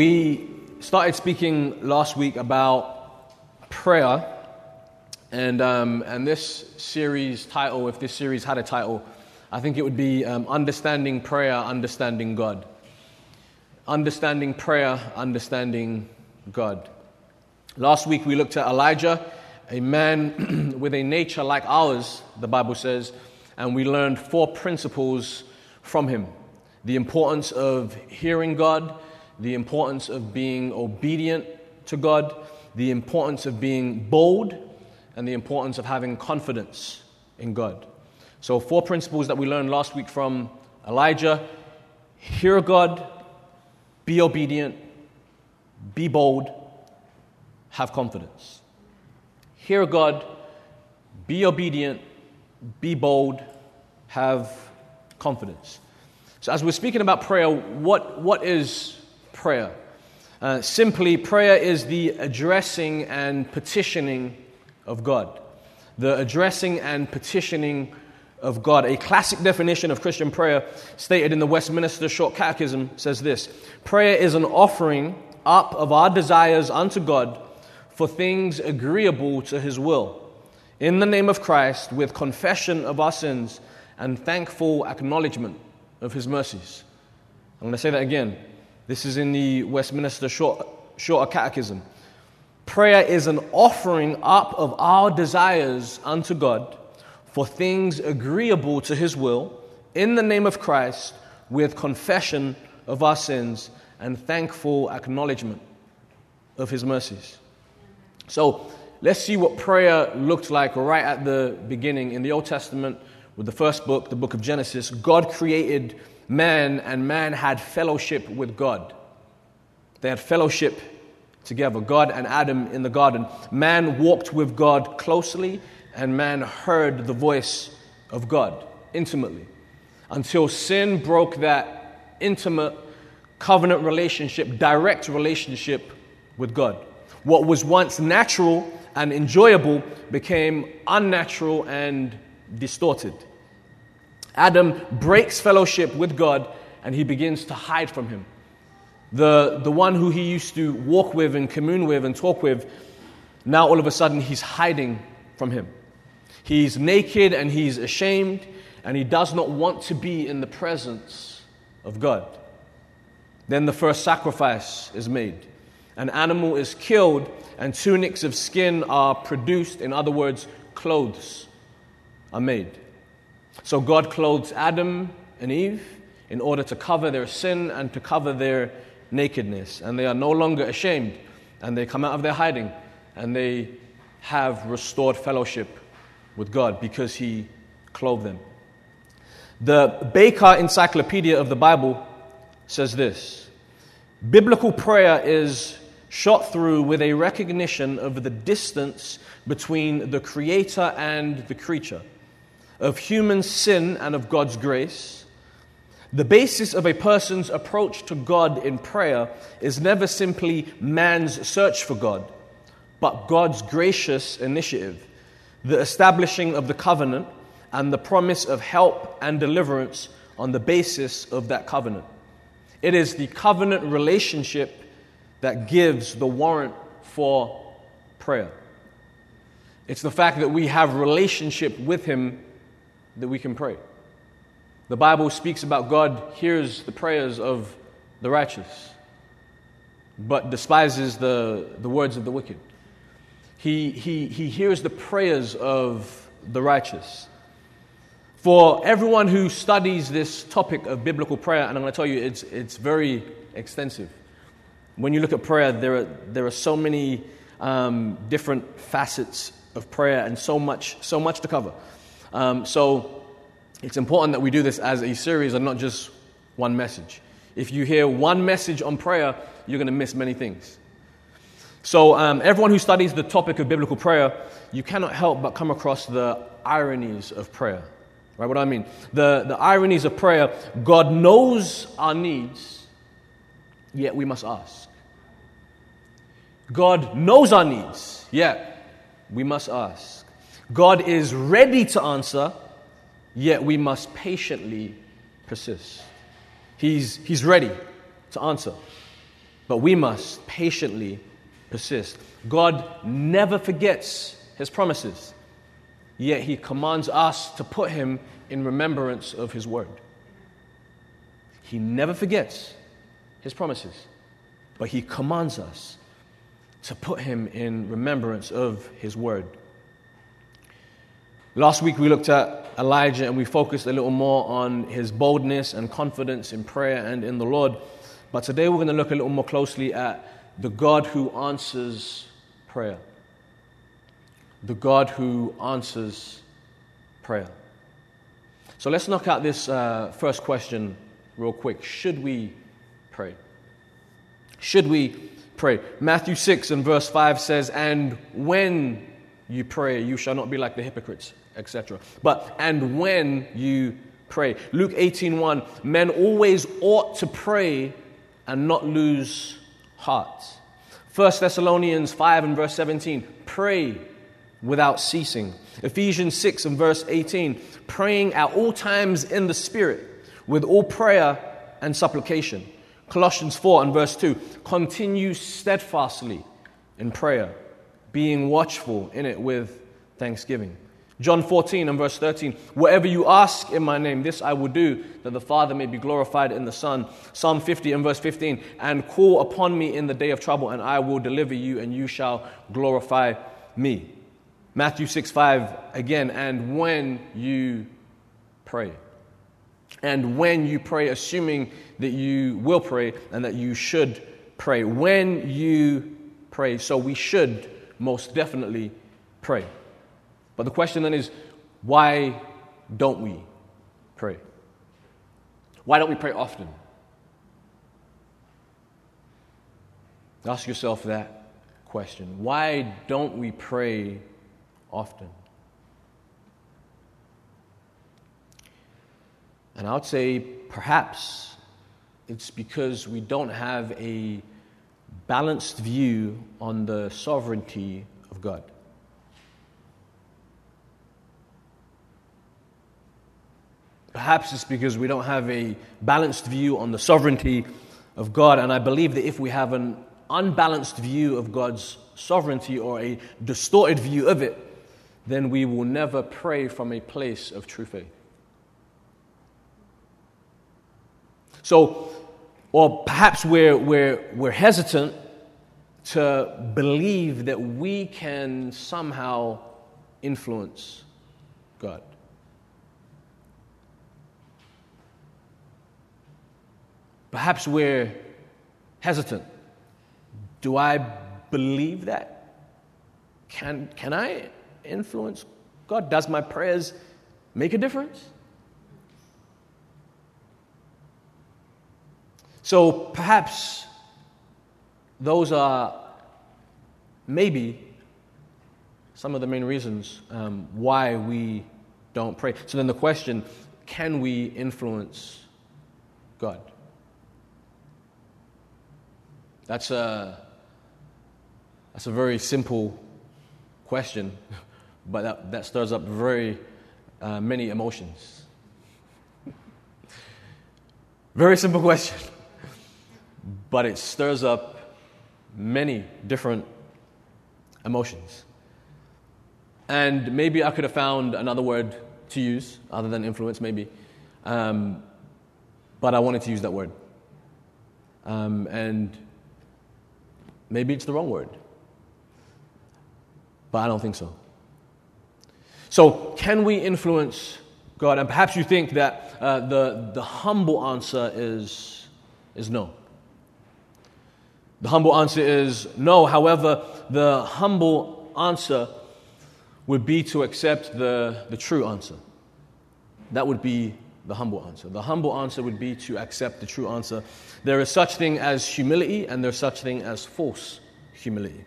We started speaking last week about prayer, and, um, and this series title, if this series had a title, I think it would be um, Understanding Prayer, Understanding God. Understanding Prayer, Understanding God. Last week we looked at Elijah, a man with a nature like ours, the Bible says, and we learned four principles from him the importance of hearing God the importance of being obedient to God, the importance of being bold, and the importance of having confidence in God. So, four principles that we learned last week from Elijah hear God, be obedient, be bold, have confidence. Hear God, be obedient, be bold, have confidence. So, as we're speaking about prayer, what, what is prayer. Uh, simply, prayer is the addressing and petitioning of God. The addressing and petitioning of God. A classic definition of Christian prayer, stated in the Westminster Short Catechism, says this Prayer is an offering up of our desires unto God for things agreeable to his will, in the name of Christ, with confession of our sins and thankful acknowledgement of his mercies. I'm going to say that again. This is in the Westminster Short, Shorter Catechism. Prayer is an offering up of our desires unto God for things agreeable to His will in the name of Christ with confession of our sins and thankful acknowledgement of His mercies. So let's see what prayer looked like right at the beginning in the Old Testament with the first book, the book of Genesis. God created man and man had fellowship with God. They had fellowship together, God and Adam in the garden. Man walked with God closely, and man heard the voice of God intimately until sin broke that intimate covenant relationship, direct relationship with God. What was once natural and enjoyable became unnatural and distorted. Adam breaks fellowship with God and he begins to hide from him. The, the one who he used to walk with and commune with and talk with, now all of a sudden he's hiding from him. He's naked and he's ashamed and he does not want to be in the presence of God. Then the first sacrifice is made. An animal is killed and tunics of skin are produced. In other words, clothes are made. So God clothes Adam and Eve in order to cover their sin and to cover their nakedness. And they are no longer ashamed. And they come out of their hiding and they have restored fellowship with God because He clothed them. The Baker Encyclopedia of the Bible says this Biblical prayer is shot through with a recognition of the distance between the Creator and the creature of human sin and of God's grace, the basis of a person's approach to God in prayer is never simply man's search for God, but God's gracious initiative, the establishing of the covenant, and the promise of help and deliverance on the basis of that covenant. It is the covenant relationship that gives the warrant for prayer. It's the fact that we have relationship with him that we can pray. The Bible speaks about God hears the prayers of the righteous, but despises the, the words of the wicked. He, he, he hears the prayers of the righteous. For everyone who studies this topic of biblical prayer, and I'm going to tell you it's, it's very extensive. When you look at prayer, there are, there are so many um, different facets of prayer and so much, so much to cover. Um, so it's important that we do this as a series and not just one message. If you hear one message on prayer, you're going to miss many things. So, um, everyone who studies the topic of biblical prayer, you cannot help but come across the ironies of prayer. Right? What do I mean? The, the ironies of prayer God knows our needs, yet we must ask. God knows our needs, yet we must ask. God is ready to answer, yet we must patiently persist. He's, he's ready to answer, but we must patiently persist. God never forgets his promises, yet he commands us to put him in remembrance of his word. He never forgets his promises, but he commands us to put him in remembrance of his word. Last week we looked at Elijah and we focused a little more on his boldness and confidence in prayer and in the Lord. But today we're going to look a little more closely at the God who answers prayer. The God who answers prayer. So let's knock out this uh, first question real quick. Should we pray? Should we pray? Matthew 6 and verse 5 says, And when you pray, you shall not be like the hypocrites, etc. But, and when you pray. Luke 18:1, men always ought to pray and not lose heart. 1 Thessalonians 5 and verse 17, pray without ceasing. Ephesians 6 and verse 18, praying at all times in the Spirit with all prayer and supplication. Colossians 4 and verse 2, continue steadfastly in prayer, being watchful in it with thanksgiving. John 14 and verse 13, whatever you ask in my name, this I will do, that the Father may be glorified in the Son. Psalm 50 and verse 15, and call upon me in the day of trouble, and I will deliver you, and you shall glorify me. Matthew 6 5 again, and when you pray. And when you pray, assuming that you will pray and that you should pray. When you pray, so we should most definitely pray. But the question then is why don't we pray? Why don't we pray often? Ask yourself that question. Why don't we pray often? And I would say perhaps it's because we don't have a balanced view on the sovereignty of God. Perhaps it's because we don't have a balanced view on the sovereignty of God. And I believe that if we have an unbalanced view of God's sovereignty or a distorted view of it, then we will never pray from a place of true faith. So, or perhaps we're, we're, we're hesitant to believe that we can somehow influence God. Perhaps we're hesitant. Do I believe that? Can, can I influence God? Does my prayers make a difference? So perhaps those are maybe some of the main reasons um, why we don't pray. So then the question can we influence God? That's a, that's a very simple question, but that, that stirs up very uh, many emotions. very simple question, but it stirs up many different emotions. And maybe I could have found another word to use other than influence, maybe. Um, but I wanted to use that word. Um, and Maybe it's the wrong word. But I don't think so. So, can we influence God? And perhaps you think that uh, the, the humble answer is, is no. The humble answer is no. However, the humble answer would be to accept the, the true answer. That would be the humble answer. The humble answer would be to accept the true answer. There is such thing as humility, and there's such thing as false humility.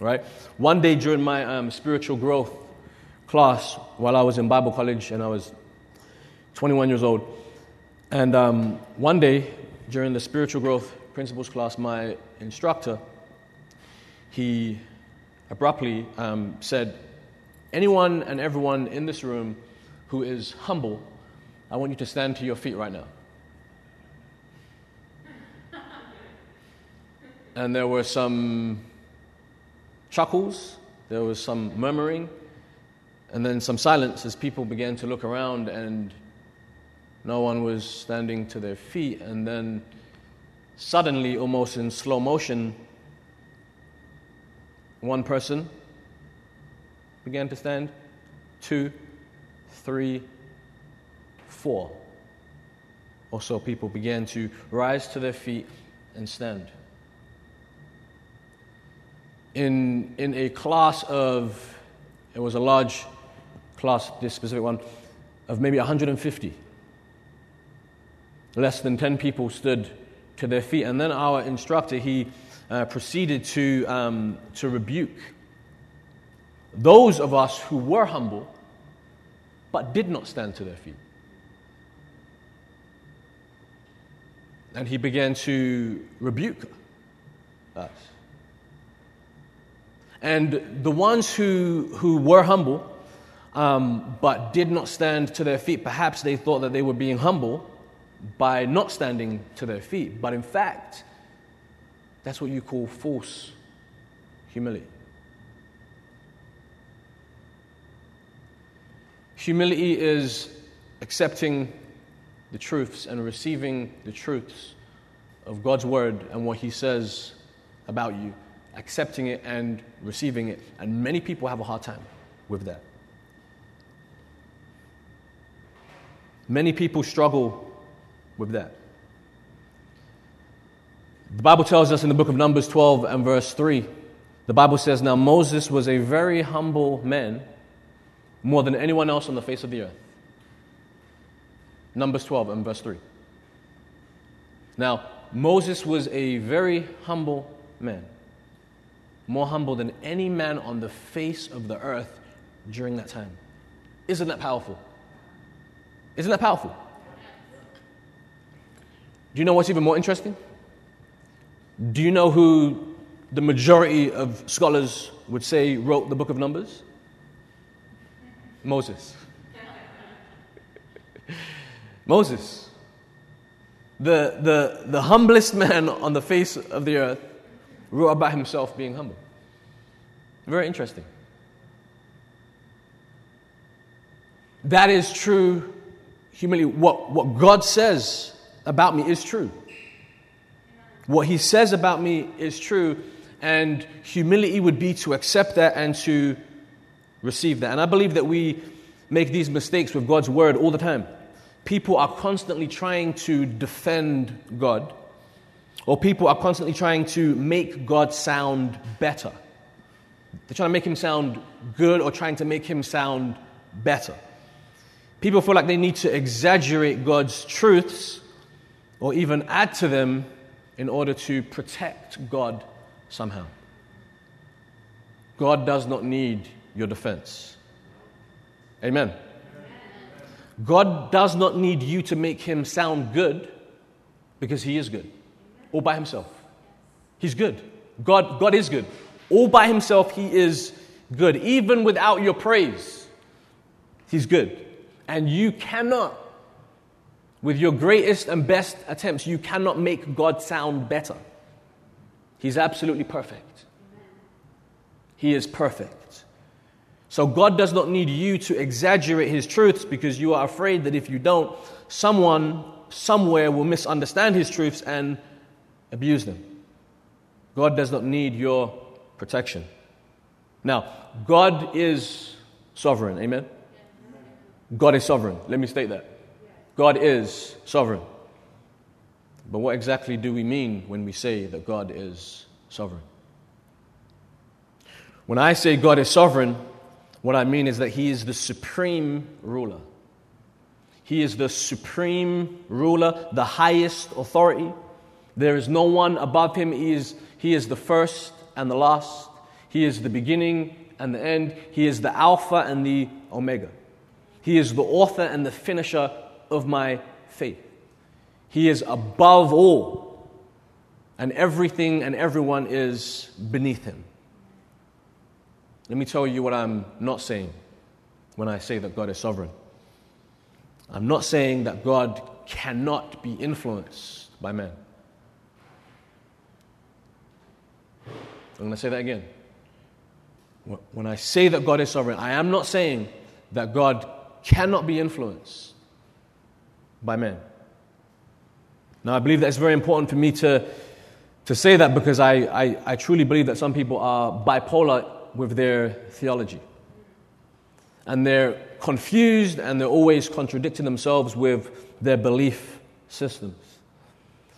Right? One day during my um, spiritual growth class, while I was in Bible college and I was 21 years old, and um, one day during the spiritual growth principles class, my instructor he abruptly um, said, "Anyone and everyone in this room who is humble I want you to stand to your feet right now. and there were some chuckles, there was some murmuring, and then some silence as people began to look around and no one was standing to their feet. And then suddenly, almost in slow motion, one person began to stand, two, three, four. Also, people began to rise to their feet and stand. In, in a class of, it was a large class, this specific one, of maybe 150. Less than 10 people stood to their feet. And then our instructor, he uh, proceeded to, um, to rebuke those of us who were humble but did not stand to their feet. And he began to rebuke us. And the ones who, who were humble um, but did not stand to their feet, perhaps they thought that they were being humble by not standing to their feet. But in fact, that's what you call false humility. Humility is accepting the truths and receiving the truths of God's word and what He says about you, accepting it and receiving it. And many people have a hard time with that. Many people struggle with that. The Bible tells us in the book of Numbers 12 and verse 3, the Bible says, Now Moses was a very humble man, more than anyone else on the face of the earth. Numbers 12 and verse 3. Now, Moses was a very humble man, more humble than any man on the face of the earth during that time. Isn't that powerful? Isn't that powerful? Do you know what's even more interesting? Do you know who the majority of scholars would say wrote the book of Numbers? Moses. Moses. The, the, the humblest man on the face of the earth wrote about himself being humble. Very interesting. That is true humility. What, what God says about me is true. What he says about me is true, and humility would be to accept that and to receive that. And I believe that we make these mistakes with God's word all the time. People are constantly trying to defend God, or people are constantly trying to make God sound better. They're trying to make him sound good or trying to make him sound better. People feel like they need to exaggerate God's truths or even add to them in order to protect God somehow. God does not need your defense. Amen. God does not need you to make him sound good because he is good all by himself. He's good. God, God is good. All by himself, he is good. Even without your praise, he's good. And you cannot with your greatest and best attempts, you cannot make God sound better. He's absolutely perfect. He is perfect. So God does not need you to exaggerate his truths because you are afraid that if you don't, someone somewhere will misunderstand his truths and abuse them. God does not need your protection. Now, God is sovereign. Amen? God is sovereign. Let me state that. God is sovereign. But what exactly do we mean when we say that God is sovereign? When I say God is sovereign, what I mean is that He is the supreme ruler. He is the supreme ruler, the highest authority. There is no one above Him. He is, he is the first and the last. He is the beginning and the end. He is the Alpha and the Omega. He is the author and the finisher of my faith. He is above all, and everything and everyone is beneath him. Let me tell you what I'm not saying when I say that God is sovereign. I'm not saying that God cannot be influenced by men. I'm going to say that again. When I say that God is sovereign, I am not saying that God cannot be influenced by men. Now, I believe that it's very important for me to, to say that because I, I, I truly believe that some people are bipolar with their theology. And they're confused and they're always contradicting themselves with their belief systems.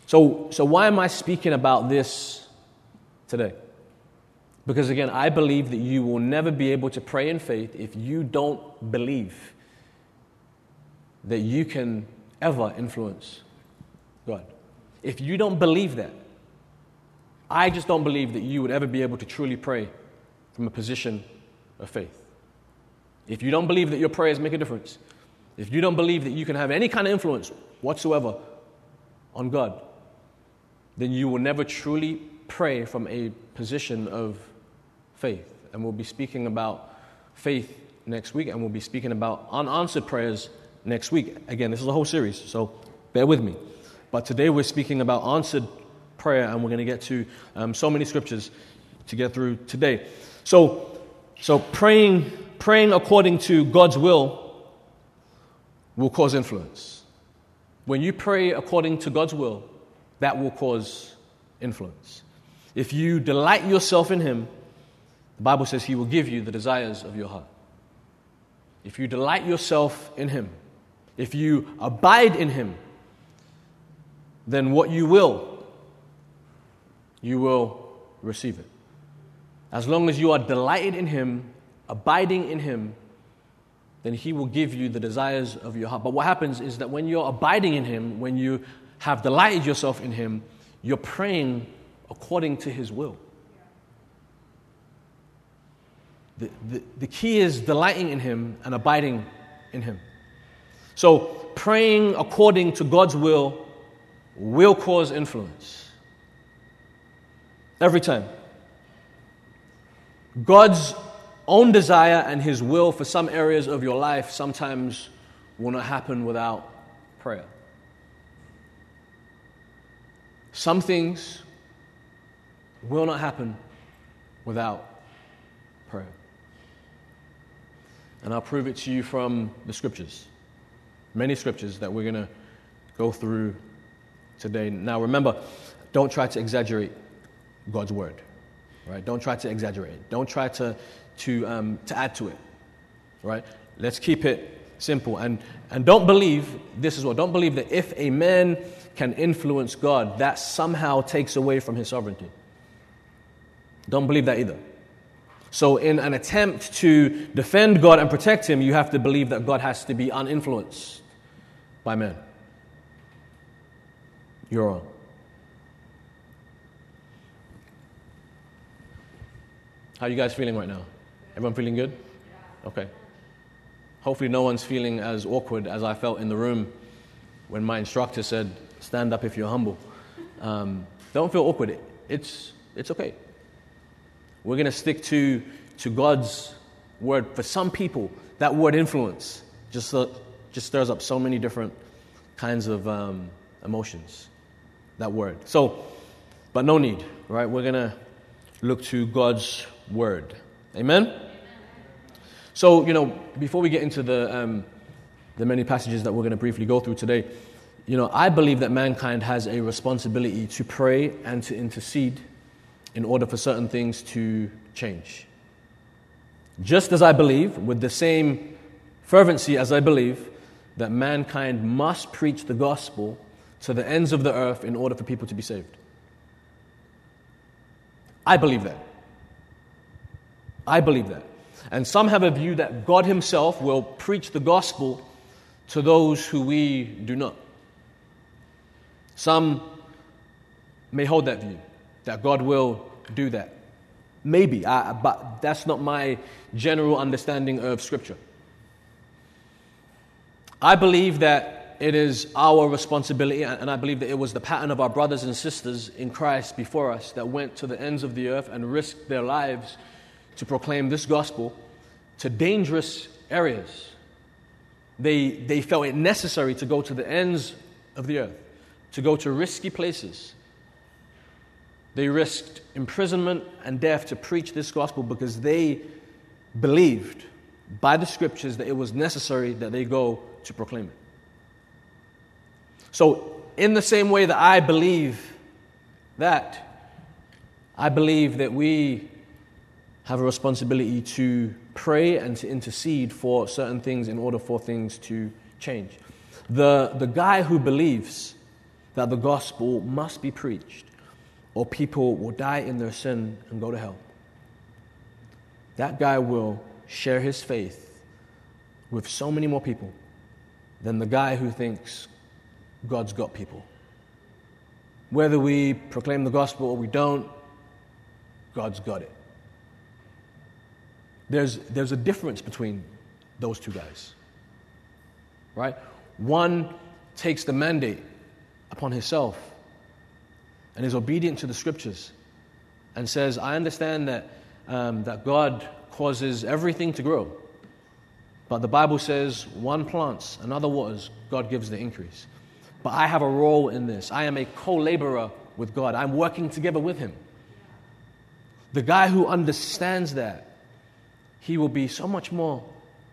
So, so why am I speaking about this today? Because again, I believe that you will never be able to pray in faith if you don't believe that you can ever influence God. If you don't believe that, I just don't believe that you would ever be able to truly pray from a position of faith. If you don't believe that your prayers make a difference, if you don't believe that you can have any kind of influence whatsoever on God, then you will never truly pray from a position of faith. And we'll be speaking about faith next week, and we'll be speaking about unanswered prayers next week. Again, this is a whole series, so bear with me. But today we're speaking about answered prayer, and we're going to get to um, so many scriptures to get through today. So, so praying, praying according to God's will will cause influence. When you pray according to God's will, that will cause influence. If you delight yourself in Him, the Bible says He will give you the desires of your heart. If you delight yourself in Him, if you abide in Him, then what you will, you will receive it. As long as you are delighted in Him, abiding in Him, then He will give you the desires of your heart. But what happens is that when you're abiding in Him, when you have delighted yourself in Him, you're praying according to His will. The, the, the key is delighting in Him and abiding in Him. So, praying according to God's will will cause influence. Every time. God's own desire and His will for some areas of your life sometimes will not happen without prayer. Some things will not happen without prayer. And I'll prove it to you from the scriptures. Many scriptures that we're going to go through today. Now, remember, don't try to exaggerate God's word, right? Don't try to exaggerate it. Don't try to, to, um, to add to it, right? Let's keep it simple. And, and don't believe, this is what, don't believe that if a man can influence God, that somehow takes away from his sovereignty. Don't believe that either. So, in an attempt to defend God and protect him, you have to believe that God has to be uninfluenced by men. You're wrong. How are you guys feeling right now? Everyone feeling good? Okay. Hopefully, no one's feeling as awkward as I felt in the room when my instructor said, Stand up if you're humble. Um, don't feel awkward. It's, it's okay. We're going to stick to, to God's word. For some people, that word influence just, uh, just stirs up so many different kinds of um, emotions. That word. So, but no need, right? We're going to look to God's word. Amen? So, you know, before we get into the, um, the many passages that we're going to briefly go through today, you know, I believe that mankind has a responsibility to pray and to intercede in order for certain things to change. Just as I believe, with the same fervency as I believe, that mankind must preach the gospel to the ends of the earth in order for people to be saved. I believe that. I believe that. And some have a view that God Himself will preach the gospel to those who we do not. Some may hold that view that God will do that. Maybe, but that's not my general understanding of Scripture. I believe that it is our responsibility, and I believe that it was the pattern of our brothers and sisters in Christ before us that went to the ends of the earth and risked their lives to proclaim this gospel to dangerous areas. They, they felt it necessary to go to the ends of the earth, to go to risky places, They risked imprisonment and death to preach this gospel because they believed by the scriptures that it was necessary that they go to proclaim it. So, in the same way that I believe that, I believe that we have a responsibility to pray and to intercede for certain things in order for things to change. The, the guy who believes that the gospel must be preached or people will die in their sin and go to hell, that guy will share his faith with so many more people than the guy who thinks God's got people. Whether we proclaim the gospel or we don't, God's got it. There's, there's a difference between those two guys. Right? One takes the mandate upon himself and is obedient to the scriptures and says, I understand that, um, that God causes everything to grow. But the Bible says one plants, another waters, God gives the increase. But I have a role in this. I am a co laborer with God, I'm working together with Him. The guy who understands that, he will be so much more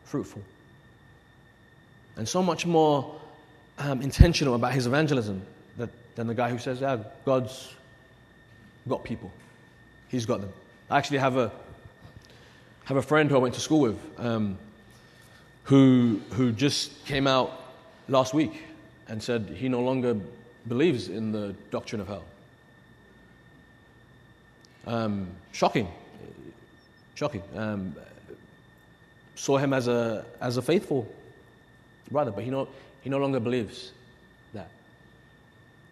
fruitful and so much more um, intentional about his evangelism that, than the guy who says, Yeah, God's got people. He's got them. I actually have a, have a friend who I went to school with um, who, who just came out last week and said he no longer believes in the doctrine of hell. Um, shocking. Shocking. Um, saw him as a, as a faithful brother, but he no, he no longer believes that.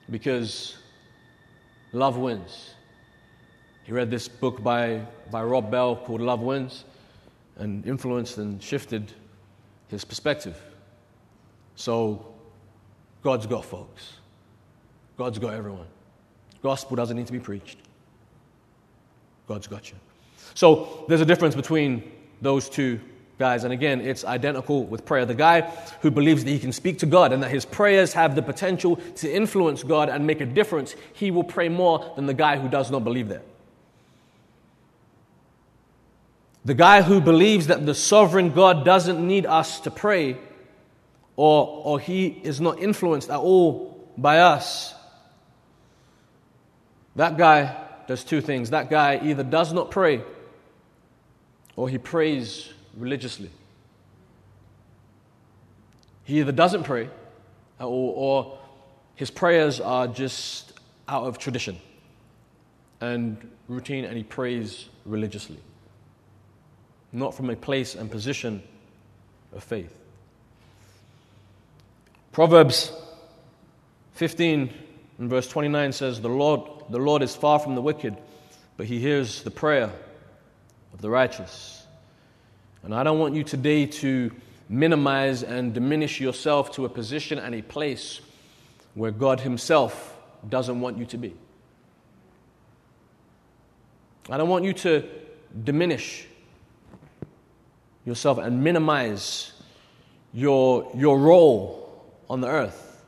Because love wins. He read this book by, by Rob Bell called Love Wins and influenced and shifted his perspective. So, God's got folks. God's got everyone. Gospel doesn't need to be preached. God's got you. So, there's a difference between those two guys. And again, it's identical with prayer. The guy who believes that he can speak to God and that his prayers have the potential to influence God and make a difference, he will pray more than the guy who does not believe that. The guy who believes that the sovereign God doesn't need us to pray or, or he is not influenced at all by us, that guy does two things. That guy either does not pray or he prays religiously. He either doesn't pray or, or his prayers are just out of tradition and routine, and he prays religiously, not from a place and position of faith. Proverbs 15 and verse 29 says, The Lord, the Lord is far from the wicked, but he hears the prayer of the righteous. And I don't want you today to minimize and diminish yourself to a position and a place where God Himself doesn't want you to be. I don't want you to diminish yourself and minimize your, your role on the earth,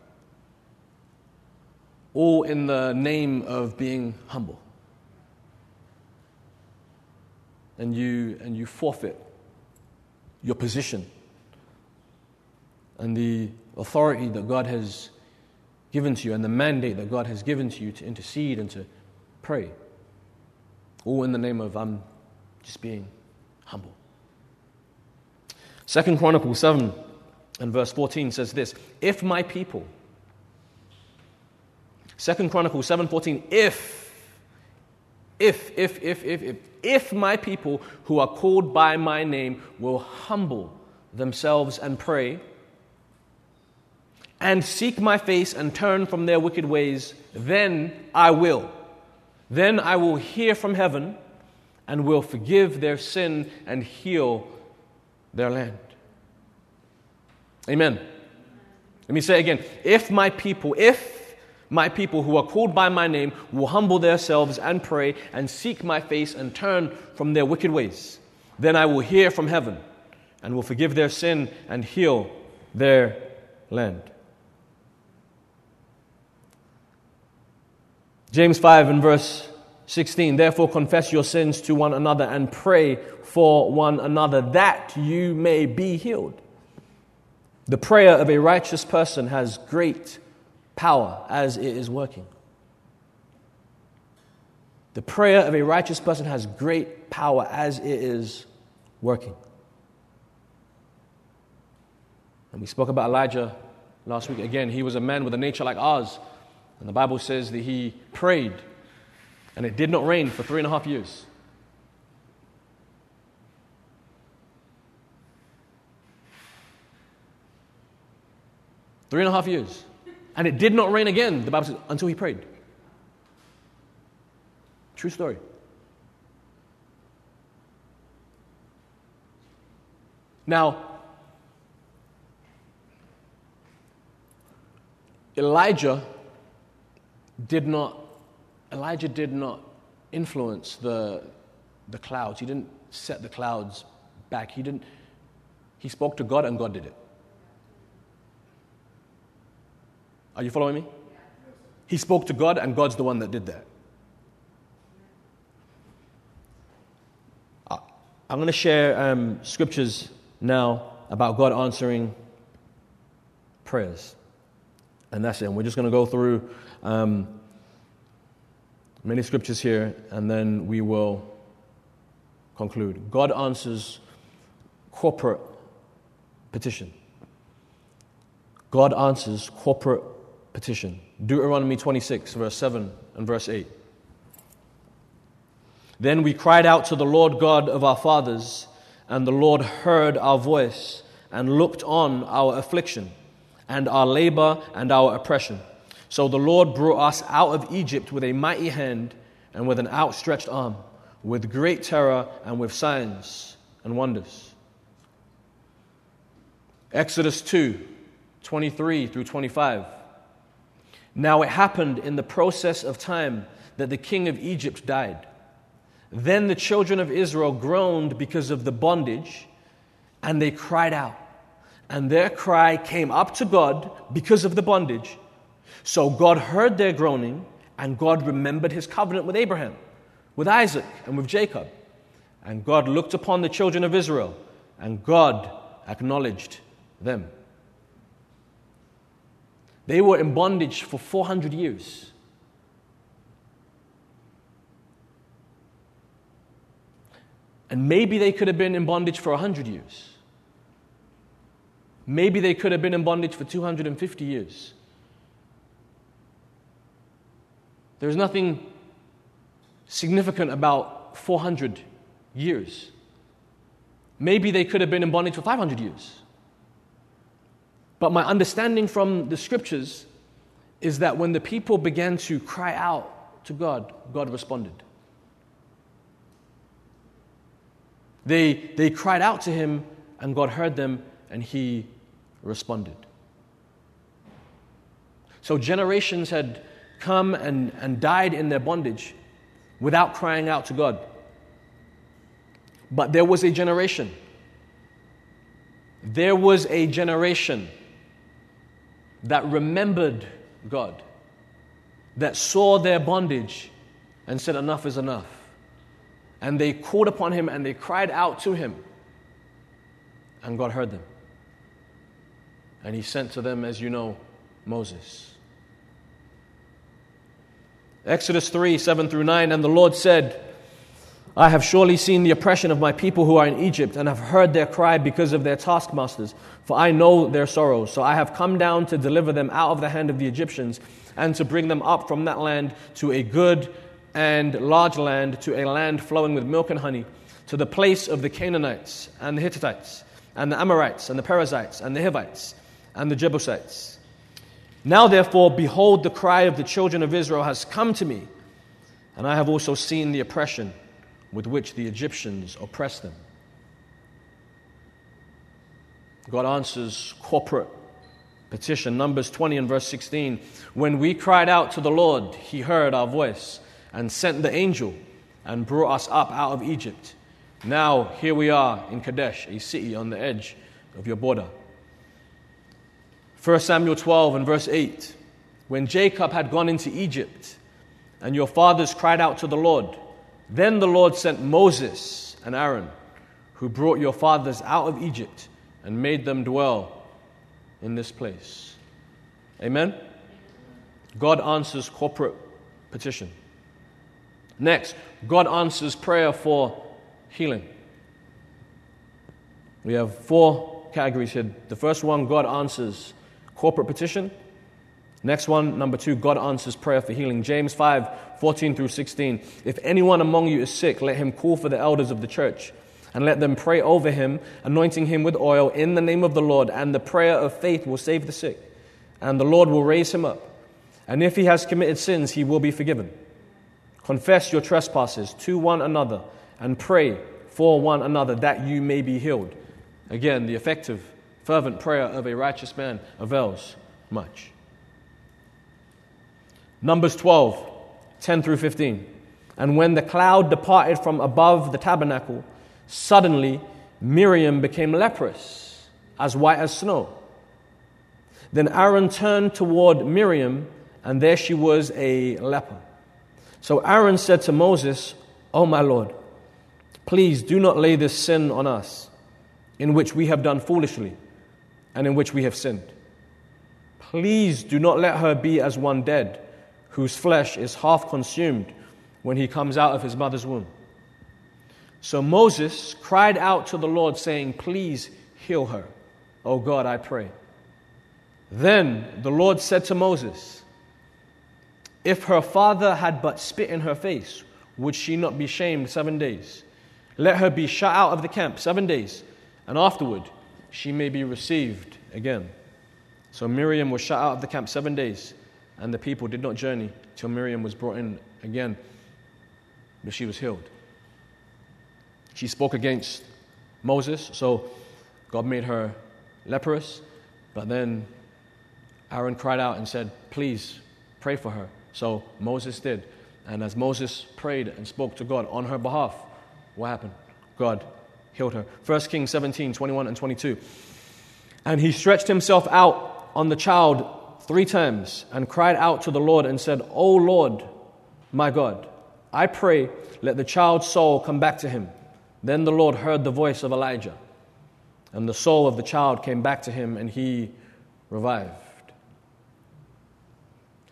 all in the name of being humble. And you, and you forfeit your position and the authority that God has given to you and the mandate that God has given to you to intercede and to pray. All in the name of I'm just being humble. Second Chronicles 7 and verse 14 says this If my people, Second Chronicles 7:14, if, if, if, if, if, if, if my people who are called by my name will humble themselves and pray and seek my face and turn from their wicked ways, then I will. Then I will hear from heaven and will forgive their sin and heal their land. Amen. Let me say again if my people, if my people who are called by my name will humble themselves and pray and seek my face and turn from their wicked ways. Then I will hear from heaven and will forgive their sin and heal their land. James 5 and verse 16. Therefore, confess your sins to one another and pray for one another that you may be healed. The prayer of a righteous person has great power as it is working. The prayer of a righteous person has great power as it is working. And we spoke about Elijah last week. Again, he was a man with a nature like ours. And the Bible says that he prayed, and it did not rain for three and a half years. Three and a half years. And it did not rain again, the Bible says, until he prayed. True story. Now, Elijah did not, Elijah did not influence the, the clouds. He didn't set the clouds back. He didn't, he spoke to God and God did it. Are you following me? He spoke to God and God's the one that did that. I'm going to share um, scriptures now about God answering prayers. And that's it. And we're just going to go through um, many scriptures here, and then we will conclude. God answers corporate petition. God answers corporate petition. Deuteronomy 26, verse 7 and verse 8. Then we cried out to the Lord God of our fathers, and the Lord heard our voice and looked on our affliction and our labor and our oppression. So the Lord brought us out of Egypt with a mighty hand and with an outstretched arm, with great terror and with signs and wonders. Exodus 2 23 through 25. Now it happened in the process of time that the king of Egypt died. Then the children of Israel groaned because of the bondage, and they cried out and their cry came up to God because of the bondage. So God heard their groaning, and God remembered his covenant with Abraham, with Isaac, and with Jacob. And God looked upon the children of Israel, and God acknowledged them. They were in bondage for 400 years. And maybe they could have been in bondage for 100 years. Maybe they could have been in bondage for 250 years. There's nothing significant about 400 years. Maybe they could have been in bondage for 500 years. But my understanding from the scriptures is that when the people began to cry out to God, God responded. They, they cried out to him, and God heard them, and he responded. So generations had come and, and died in their bondage without crying out to God. But there was a generation. There was a generation that remembered God, that saw their bondage and said, Enough is enough. And they called upon Him and they cried out to Him, and God heard them. And he sent to them, as you know, Moses. Exodus 3 7 through 9. And the Lord said, I have surely seen the oppression of my people who are in Egypt, and have heard their cry because of their taskmasters, for I know their sorrows. So I have come down to deliver them out of the hand of the Egyptians, and to bring them up from that land to a good and large land, to a land flowing with milk and honey, to the place of the Canaanites, and the Hittites, and the Amorites, and the Perizzites, and the Hivites and the Jebusites. Now, therefore, behold, the cry of the children of Israel has come to me, and I have also seen the oppression with which the Egyptians oppress them. God answers corporate petition. Numbers 20 and verse 16. When we cried out to the Lord, he heard our voice and sent the angel and brought us up out of Egypt. Now, here we are in Kadesh, a city on the edge of your border. 1 Samuel 12 and verse 8. When Jacob had gone into Egypt, and your fathers cried out to the Lord. Then the Lord sent Moses and Aaron, who brought your fathers out of Egypt and made them dwell in this place. Amen? God answers corporate petition. Next, God answers prayer for healing. We have four categories here. The first one, God answers corporate petition. Next one, number two, God answers prayer for healing. James 5 14 through 16. If anyone among you is sick, let him call for the elders of the church and let them pray over him, anointing him with oil in the name of the Lord. And the prayer of faith will save the sick, and the Lord will raise him up. And if he has committed sins, he will be forgiven. Confess your trespasses to one another and pray for one another that you may be healed. Again, the effective, fervent prayer of a righteous man avails much. Numbers 12, 10 through 15. And when the cloud departed from above the tabernacle, suddenly Miriam became leprous, as white as snow. Then Aaron turned toward Miriam, and there she was a leper. So Aaron said to Moses, Oh, my Lord, please do not lay this sin on us, in which we have done foolishly, and in which we have sinned. Please do not let her be as one dead whose flesh is half consumed when he comes out of his mother's womb. So Moses cried out to the Lord, saying, Please heal her, O God, I pray. Then the Lord said to Moses, If her father had but spit in her face, would she not be shamed seven days? Let her be shut out of the camp seven days, and afterward she may be received again. So Miriam was shut out of the camp seven days and the people did not journey till Miriam was brought in again, but she was healed. She spoke against Moses, so God made her leprous, but then Aaron cried out and said, Please pray for her. So Moses did. And as Moses prayed and spoke to God on her behalf, what happened? God healed her. 1 Kings 17, 21 and 22. And he stretched himself out on the child three times and cried out to the Lord and said, O Lord, my God, I pray, let the child's soul come back to him. Then the Lord heard the voice of Elijah, and the soul of the child came back to him, and he revived.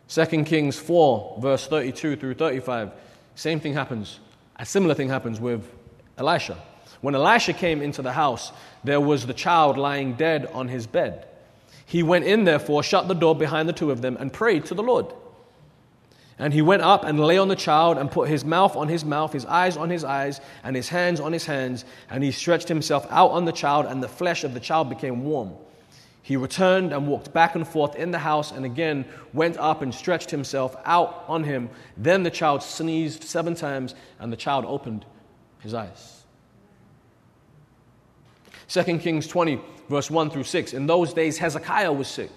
2 Kings 4, verse 32 through 35, same thing happens. A similar thing happens with Elisha. When Elisha came into the house, there was the child lying dead on his bed. He went in, therefore, shut the door behind the two of them, and prayed to the Lord. And he went up and lay on the child, and put his mouth on his mouth, his eyes on his eyes, and his hands on his hands. And he stretched himself out on the child, and the flesh of the child became warm. He returned and walked back and forth in the house, and again went up and stretched himself out on him. Then the child sneezed seven times, and the child opened his eyes. 2 Kings 20 verse 1 through 6. In those days, Hezekiah was sick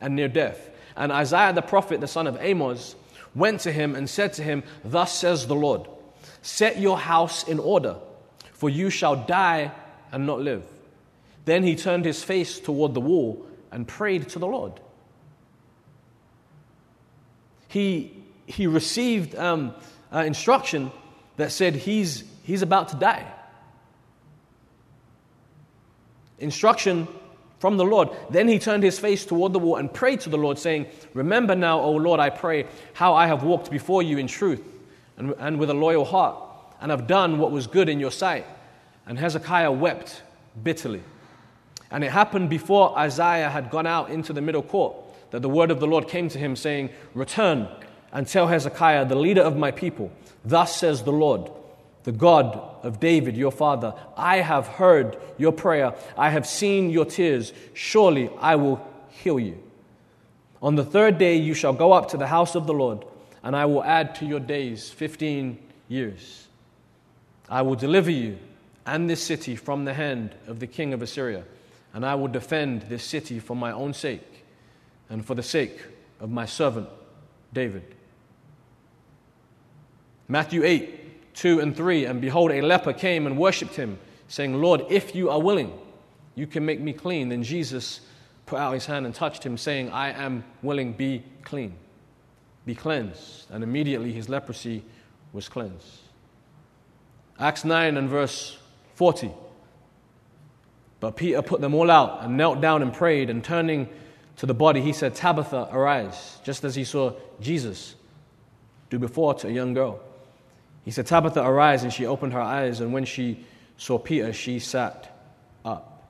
and near death. And Isaiah the prophet, the son of Amos, went to him and said to him, Thus says the Lord, Set your house in order, for you shall die and not live. Then he turned his face toward the wall and prayed to the Lord. He, he received um, uh, instruction that said he's, he's about to die instruction from the Lord. Then he turned his face toward the wall and prayed to the Lord, saying, Remember now, O Lord, I pray, how I have walked before you in truth and, and with a loyal heart, and have done what was good in your sight. And Hezekiah wept bitterly. And it happened before Isaiah had gone out into the middle court that the word of the Lord came to him, saying, Return and tell Hezekiah, the leader of my people, Thus says the Lord the God of David, your father, I have heard your prayer. I have seen your tears. Surely I will heal you. On the third day you shall go up to the house of the Lord, and I will add to your days 15 years. I will deliver you and this city from the hand of the king of Assyria, and I will defend this city for my own sake and for the sake of my servant David. Matthew 8 2 and 3. And behold, a leper came and worshipped him, saying, Lord, if you are willing, you can make me clean. Then Jesus put out his hand and touched him, saying, I am willing, be clean. be cleansed. And immediately his leprosy was cleansed. Acts 9 and verse 40. But Peter put them all out and knelt down and prayed, and turning to the body, he said, Tabitha, arise, just as he saw Jesus do before to a young girl. He said, Tabitha, arise, and she opened her eyes, and when she saw Peter, she sat up.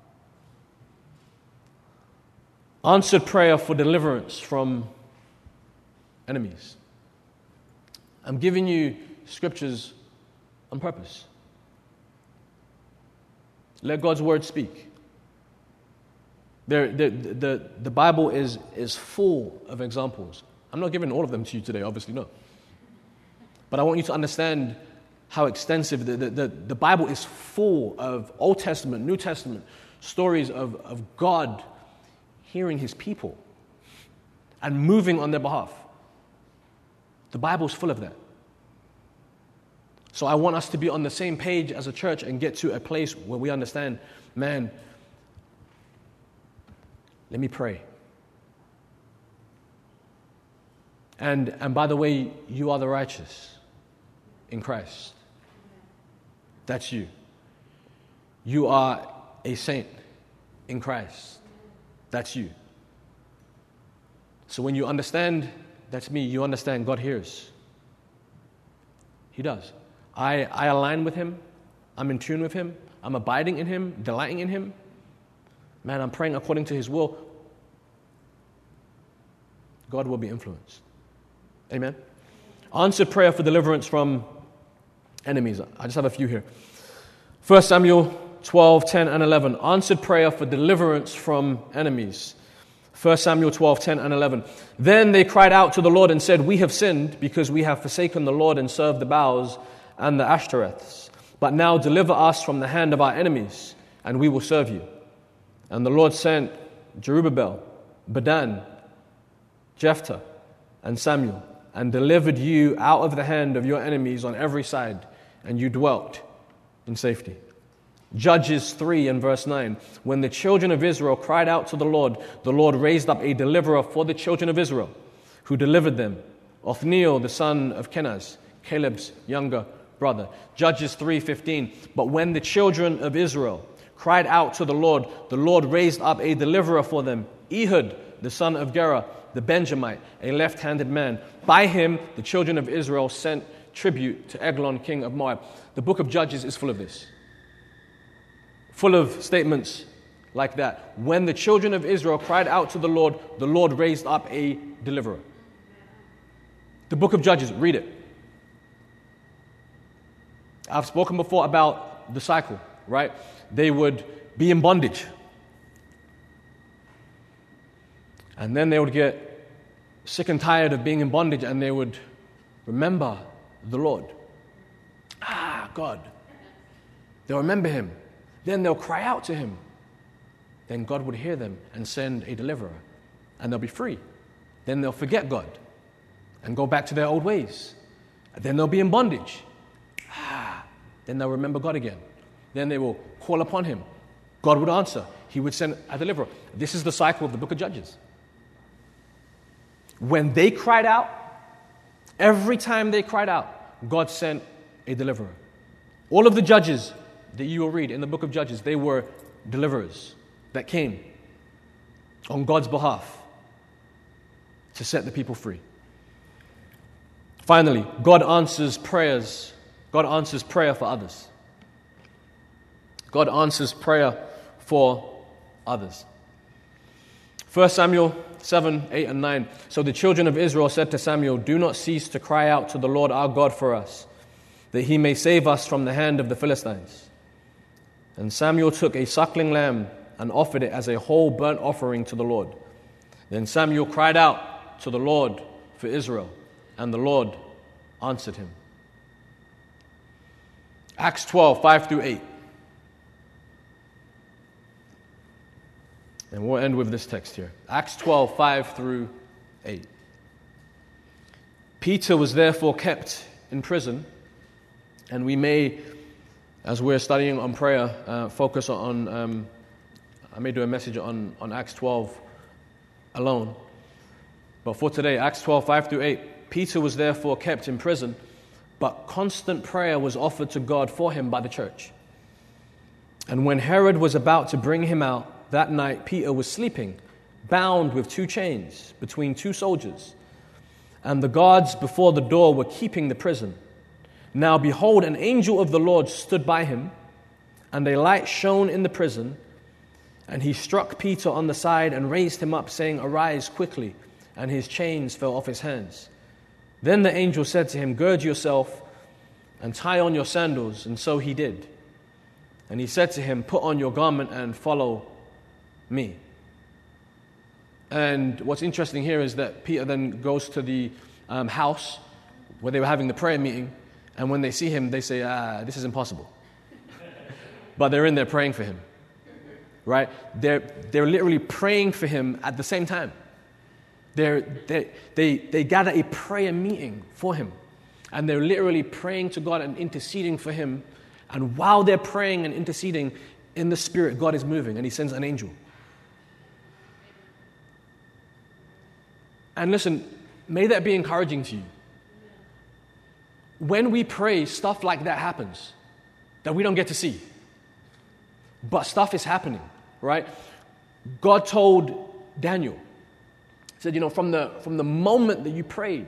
Answered prayer for deliverance from enemies. I'm giving you scriptures on purpose. Let God's word speak. There, the, the, the Bible is, is full of examples. I'm not giving all of them to you today, obviously, no. But I want you to understand how extensive the, the, the, the Bible is full of Old Testament, New Testament stories of, of God hearing his people and moving on their behalf. The Bible's full of that. So I want us to be on the same page as a church and get to a place where we understand, man, let me pray. And, and by the way, you are the righteous in Christ. That's you. You are a saint in Christ. That's you. So when you understand that's me, you understand God hears. He does. I, I align with Him. I'm in tune with Him. I'm abiding in Him, delighting in Him. Man, I'm praying according to His will. God will be influenced. Amen. Answered prayer for deliverance from enemies. I just have a few here. 1 Samuel 12, 10, and 11. Answered prayer for deliverance from enemies. 1 Samuel 12, 10, and 11. Then they cried out to the Lord and said, We have sinned because we have forsaken the Lord and served the Baals and the Ashtoreths. But now deliver us from the hand of our enemies, and we will serve you. And the Lord sent Jerubbaal, Bedan, Jephthah, and Samuel, and delivered you out of the hand of your enemies on every side, and you dwelt in safety. Judges 3 and verse 9. When the children of Israel cried out to the Lord, the Lord raised up a deliverer for the children of Israel, who delivered them. Othniel, the son of Kenaz, Caleb's younger brother. Judges 3:15. But when the children of Israel cried out to the Lord, the Lord raised up a deliverer for them, Ehud, the son of Gera, the Benjamite, a left-handed man. By him the children of Israel sent tribute to Eglon, king of Moab. The book of Judges is full of this. Full of statements like that. When the children of Israel cried out to the Lord, the Lord raised up a deliverer. The book of Judges, read it. I've spoken before about the cycle, right? They would be in bondage. And then they would get sick and tired of being in bondage and they would remember the Lord. Ah, God. They'll remember Him. Then they'll cry out to Him. Then God would hear them and send a deliverer and they'll be free. Then they'll forget God and go back to their old ways. Then they'll be in bondage. Ah, then they'll remember God again. Then they will call upon Him. God would answer. He would send a deliverer. This is the cycle of the book of Judges. When they cried out, every time they cried out, God sent a deliverer. All of the judges that you will read in the book of Judges, they were deliverers that came on God's behalf to set the people free. Finally, God answers prayers God answers prayer for others. God answers prayer for others. 1 Samuel 7, 8, and 9. So the children of Israel said to Samuel, Do not cease to cry out to the Lord our God for us, that he may save us from the hand of the Philistines. And Samuel took a suckling lamb and offered it as a whole burnt offering to the Lord. Then Samuel cried out to the Lord for Israel, and the Lord answered him. Acts 12, 5 through 8. And we'll end with this text here Acts 12, 5 through 8. Peter was therefore kept in prison, and we may, as we're studying on prayer, uh, focus on. Um, I may do a message on, on Acts 12 alone. But for today, Acts 12, 5 through 8. Peter was therefore kept in prison, but constant prayer was offered to God for him by the church. And when Herod was about to bring him out that night, Peter was sleeping, bound with two chains between two soldiers. And the guards before the door were keeping the prison. Now, behold, an angel of the Lord stood by him, and a light shone in the prison. And he struck Peter on the side and raised him up, saying, Arise quickly. And his chains fell off his hands. Then the angel said to him, Gird yourself and tie on your sandals. And so he did. And he said to him, Put on your garment and follow me. And what's interesting here is that Peter then goes to the um, house where they were having the prayer meeting. And when they see him, they say, Ah, this is impossible. but they're in there praying for him. Right? They're, they're literally praying for him at the same time. They're, they they, they gather a prayer meeting for him. And they're literally praying to God and interceding for him and while they're praying and interceding in the Spirit, God is moving and He sends an angel. And listen, may that be encouraging to you. When we pray, stuff like that happens that we don't get to see. But stuff is happening, right? God told Daniel, said, you know, from the, from the moment that you prayed,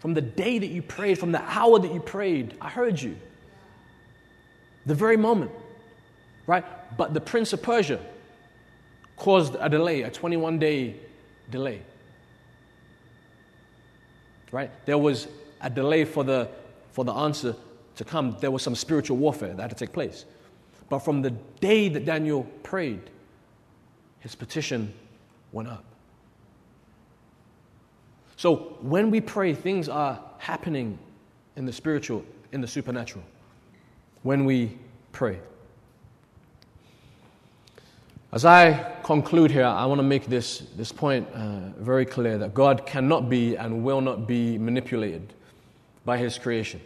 from the day that you prayed, from the hour that you prayed, I heard you. The very moment, right? But the prince of Persia caused a delay, a 21 day delay. Right? There was a delay for the, for the answer to come. There was some spiritual warfare that had to take place. But from the day that Daniel prayed, his petition went up. So when we pray, things are happening in the spiritual, in the supernatural when we pray. As I conclude here, I want to make this, this point uh, very clear that God cannot be and will not be manipulated by His creation.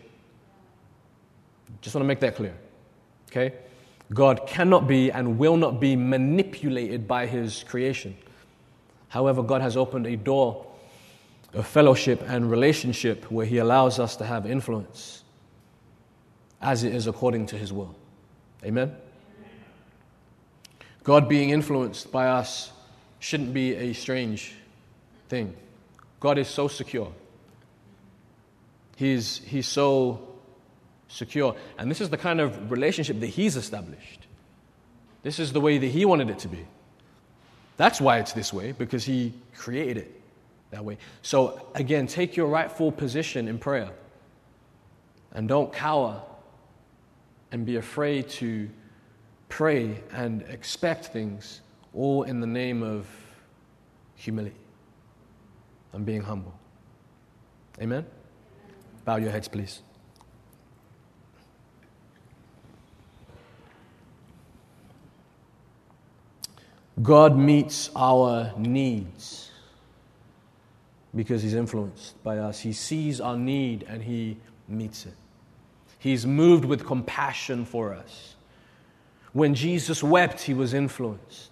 Just want to make that clear. Okay? God cannot be and will not be manipulated by His creation. However, God has opened a door of fellowship and relationship where He allows us to have influence as it is according to his will. Amen? God being influenced by us shouldn't be a strange thing. God is so secure. He's, he's so secure. And this is the kind of relationship that He's established. This is the way that He wanted it to be. That's why it's this way, because He created it that way. So, again, take your rightful position in prayer and don't cower and be afraid to pray and expect things, all in the name of humility and being humble. Amen? Bow your heads, please. God meets our needs because He's influenced by us. He sees our need and He meets it. He's moved with compassion for us. When Jesus wept, he was influenced.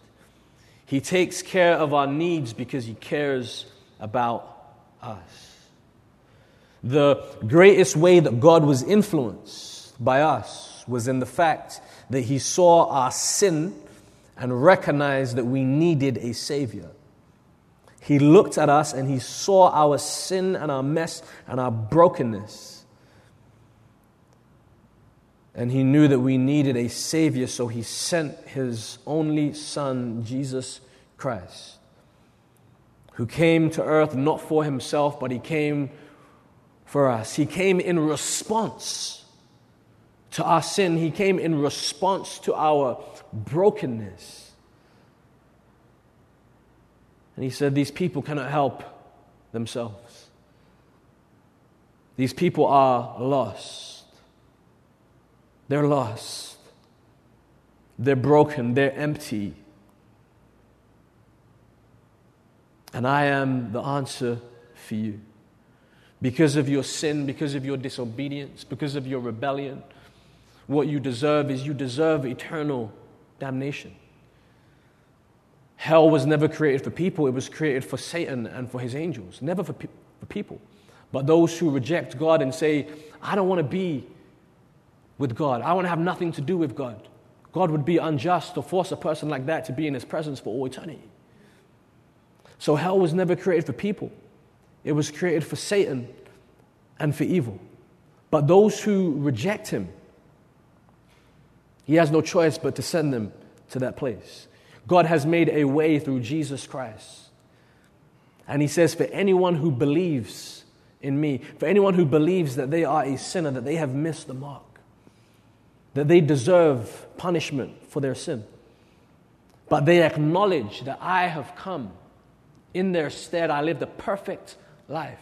He takes care of our needs because he cares about us. The greatest way that God was influenced by us was in the fact that he saw our sin and recognized that we needed a Savior. He looked at us and he saw our sin and our mess and our brokenness. And he knew that we needed a Savior, so he sent his only Son, Jesus Christ, who came to earth not for himself, but he came for us. He came in response to our sin, he came in response to our brokenness. And he said, These people cannot help themselves. These people are lost. They're lost. They're broken. They're empty. And I am the answer for you. Because of your sin, because of your disobedience, because of your rebellion, what you deserve is you deserve eternal damnation. Hell was never created for people, it was created for Satan and for his angels, never for, pe- for people. But those who reject God and say, I don't want to be with God, I want to have nothing to do with God, God would be unjust to force a person like that to be in his presence for all eternity. So hell was never created for people, it was created for Satan and for evil. But those who reject him, he has no choice but to send them to that place. God has made a way through Jesus Christ. And he says, For anyone who believes in me, for anyone who believes that they are a sinner, that they have missed the mark, that they deserve punishment for their sin, but they acknowledge that I have come in their stead, I lived a perfect life.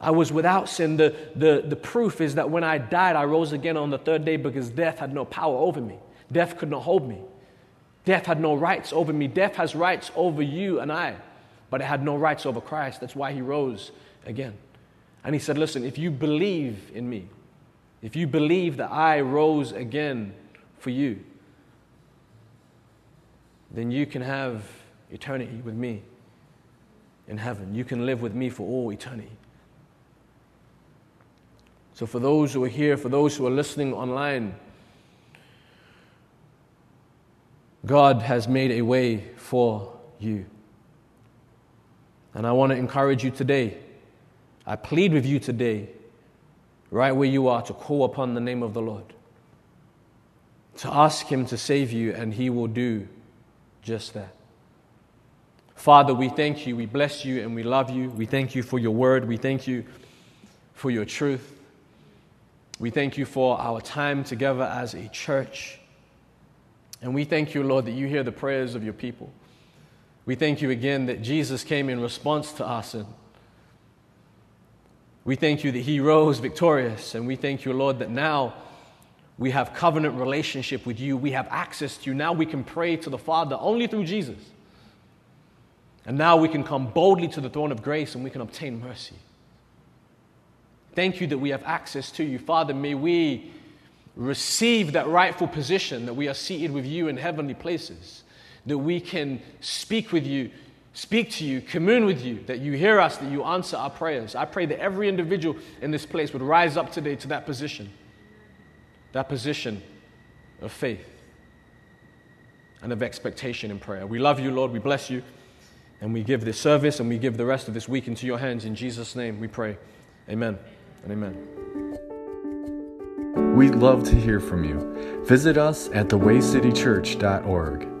I was without sin. The, the, the proof is that when I died, I rose again on the third day because death had no power over me. Death could not hold me. Death had no rights over me. Death has rights over you and I, but it had no rights over Christ. That's why he rose again. And he said, Listen, if you believe in me, if you believe that I rose again for you, then you can have eternity with me in heaven. You can live with me for all eternity. So, for those who are here, for those who are listening online, God has made a way for you. And I want to encourage you today. I plead with you today, right where you are, to call upon the name of the Lord, to ask Him to save you, and He will do just that. Father, we thank you, we bless you, and we love you. We thank you for your word. We thank you for your truth. We thank you for our time together as a church. And we thank you, Lord, that you hear the prayers of your people. We thank you again that Jesus came in response to our. We thank you that he rose victorious. And we thank you, Lord, that now we have covenant relationship with you. We have access to you. Now we can pray to the Father only through Jesus. And now we can come boldly to the throne of grace and we can obtain mercy. Thank you that we have access to you. Father, may we receive that rightful position that we are seated with you in heavenly places, that we can speak with you, speak to you, commune with you, that you hear us, that you answer our prayers. I pray that every individual in this place would rise up today to that position, that position of faith and of expectation in prayer. We love you, Lord. We bless you. And we give this service and we give the rest of this week into your hands. In Jesus' name we pray. Amen and amen. We'd love to hear from you. Visit us at thewaycitychurch.org.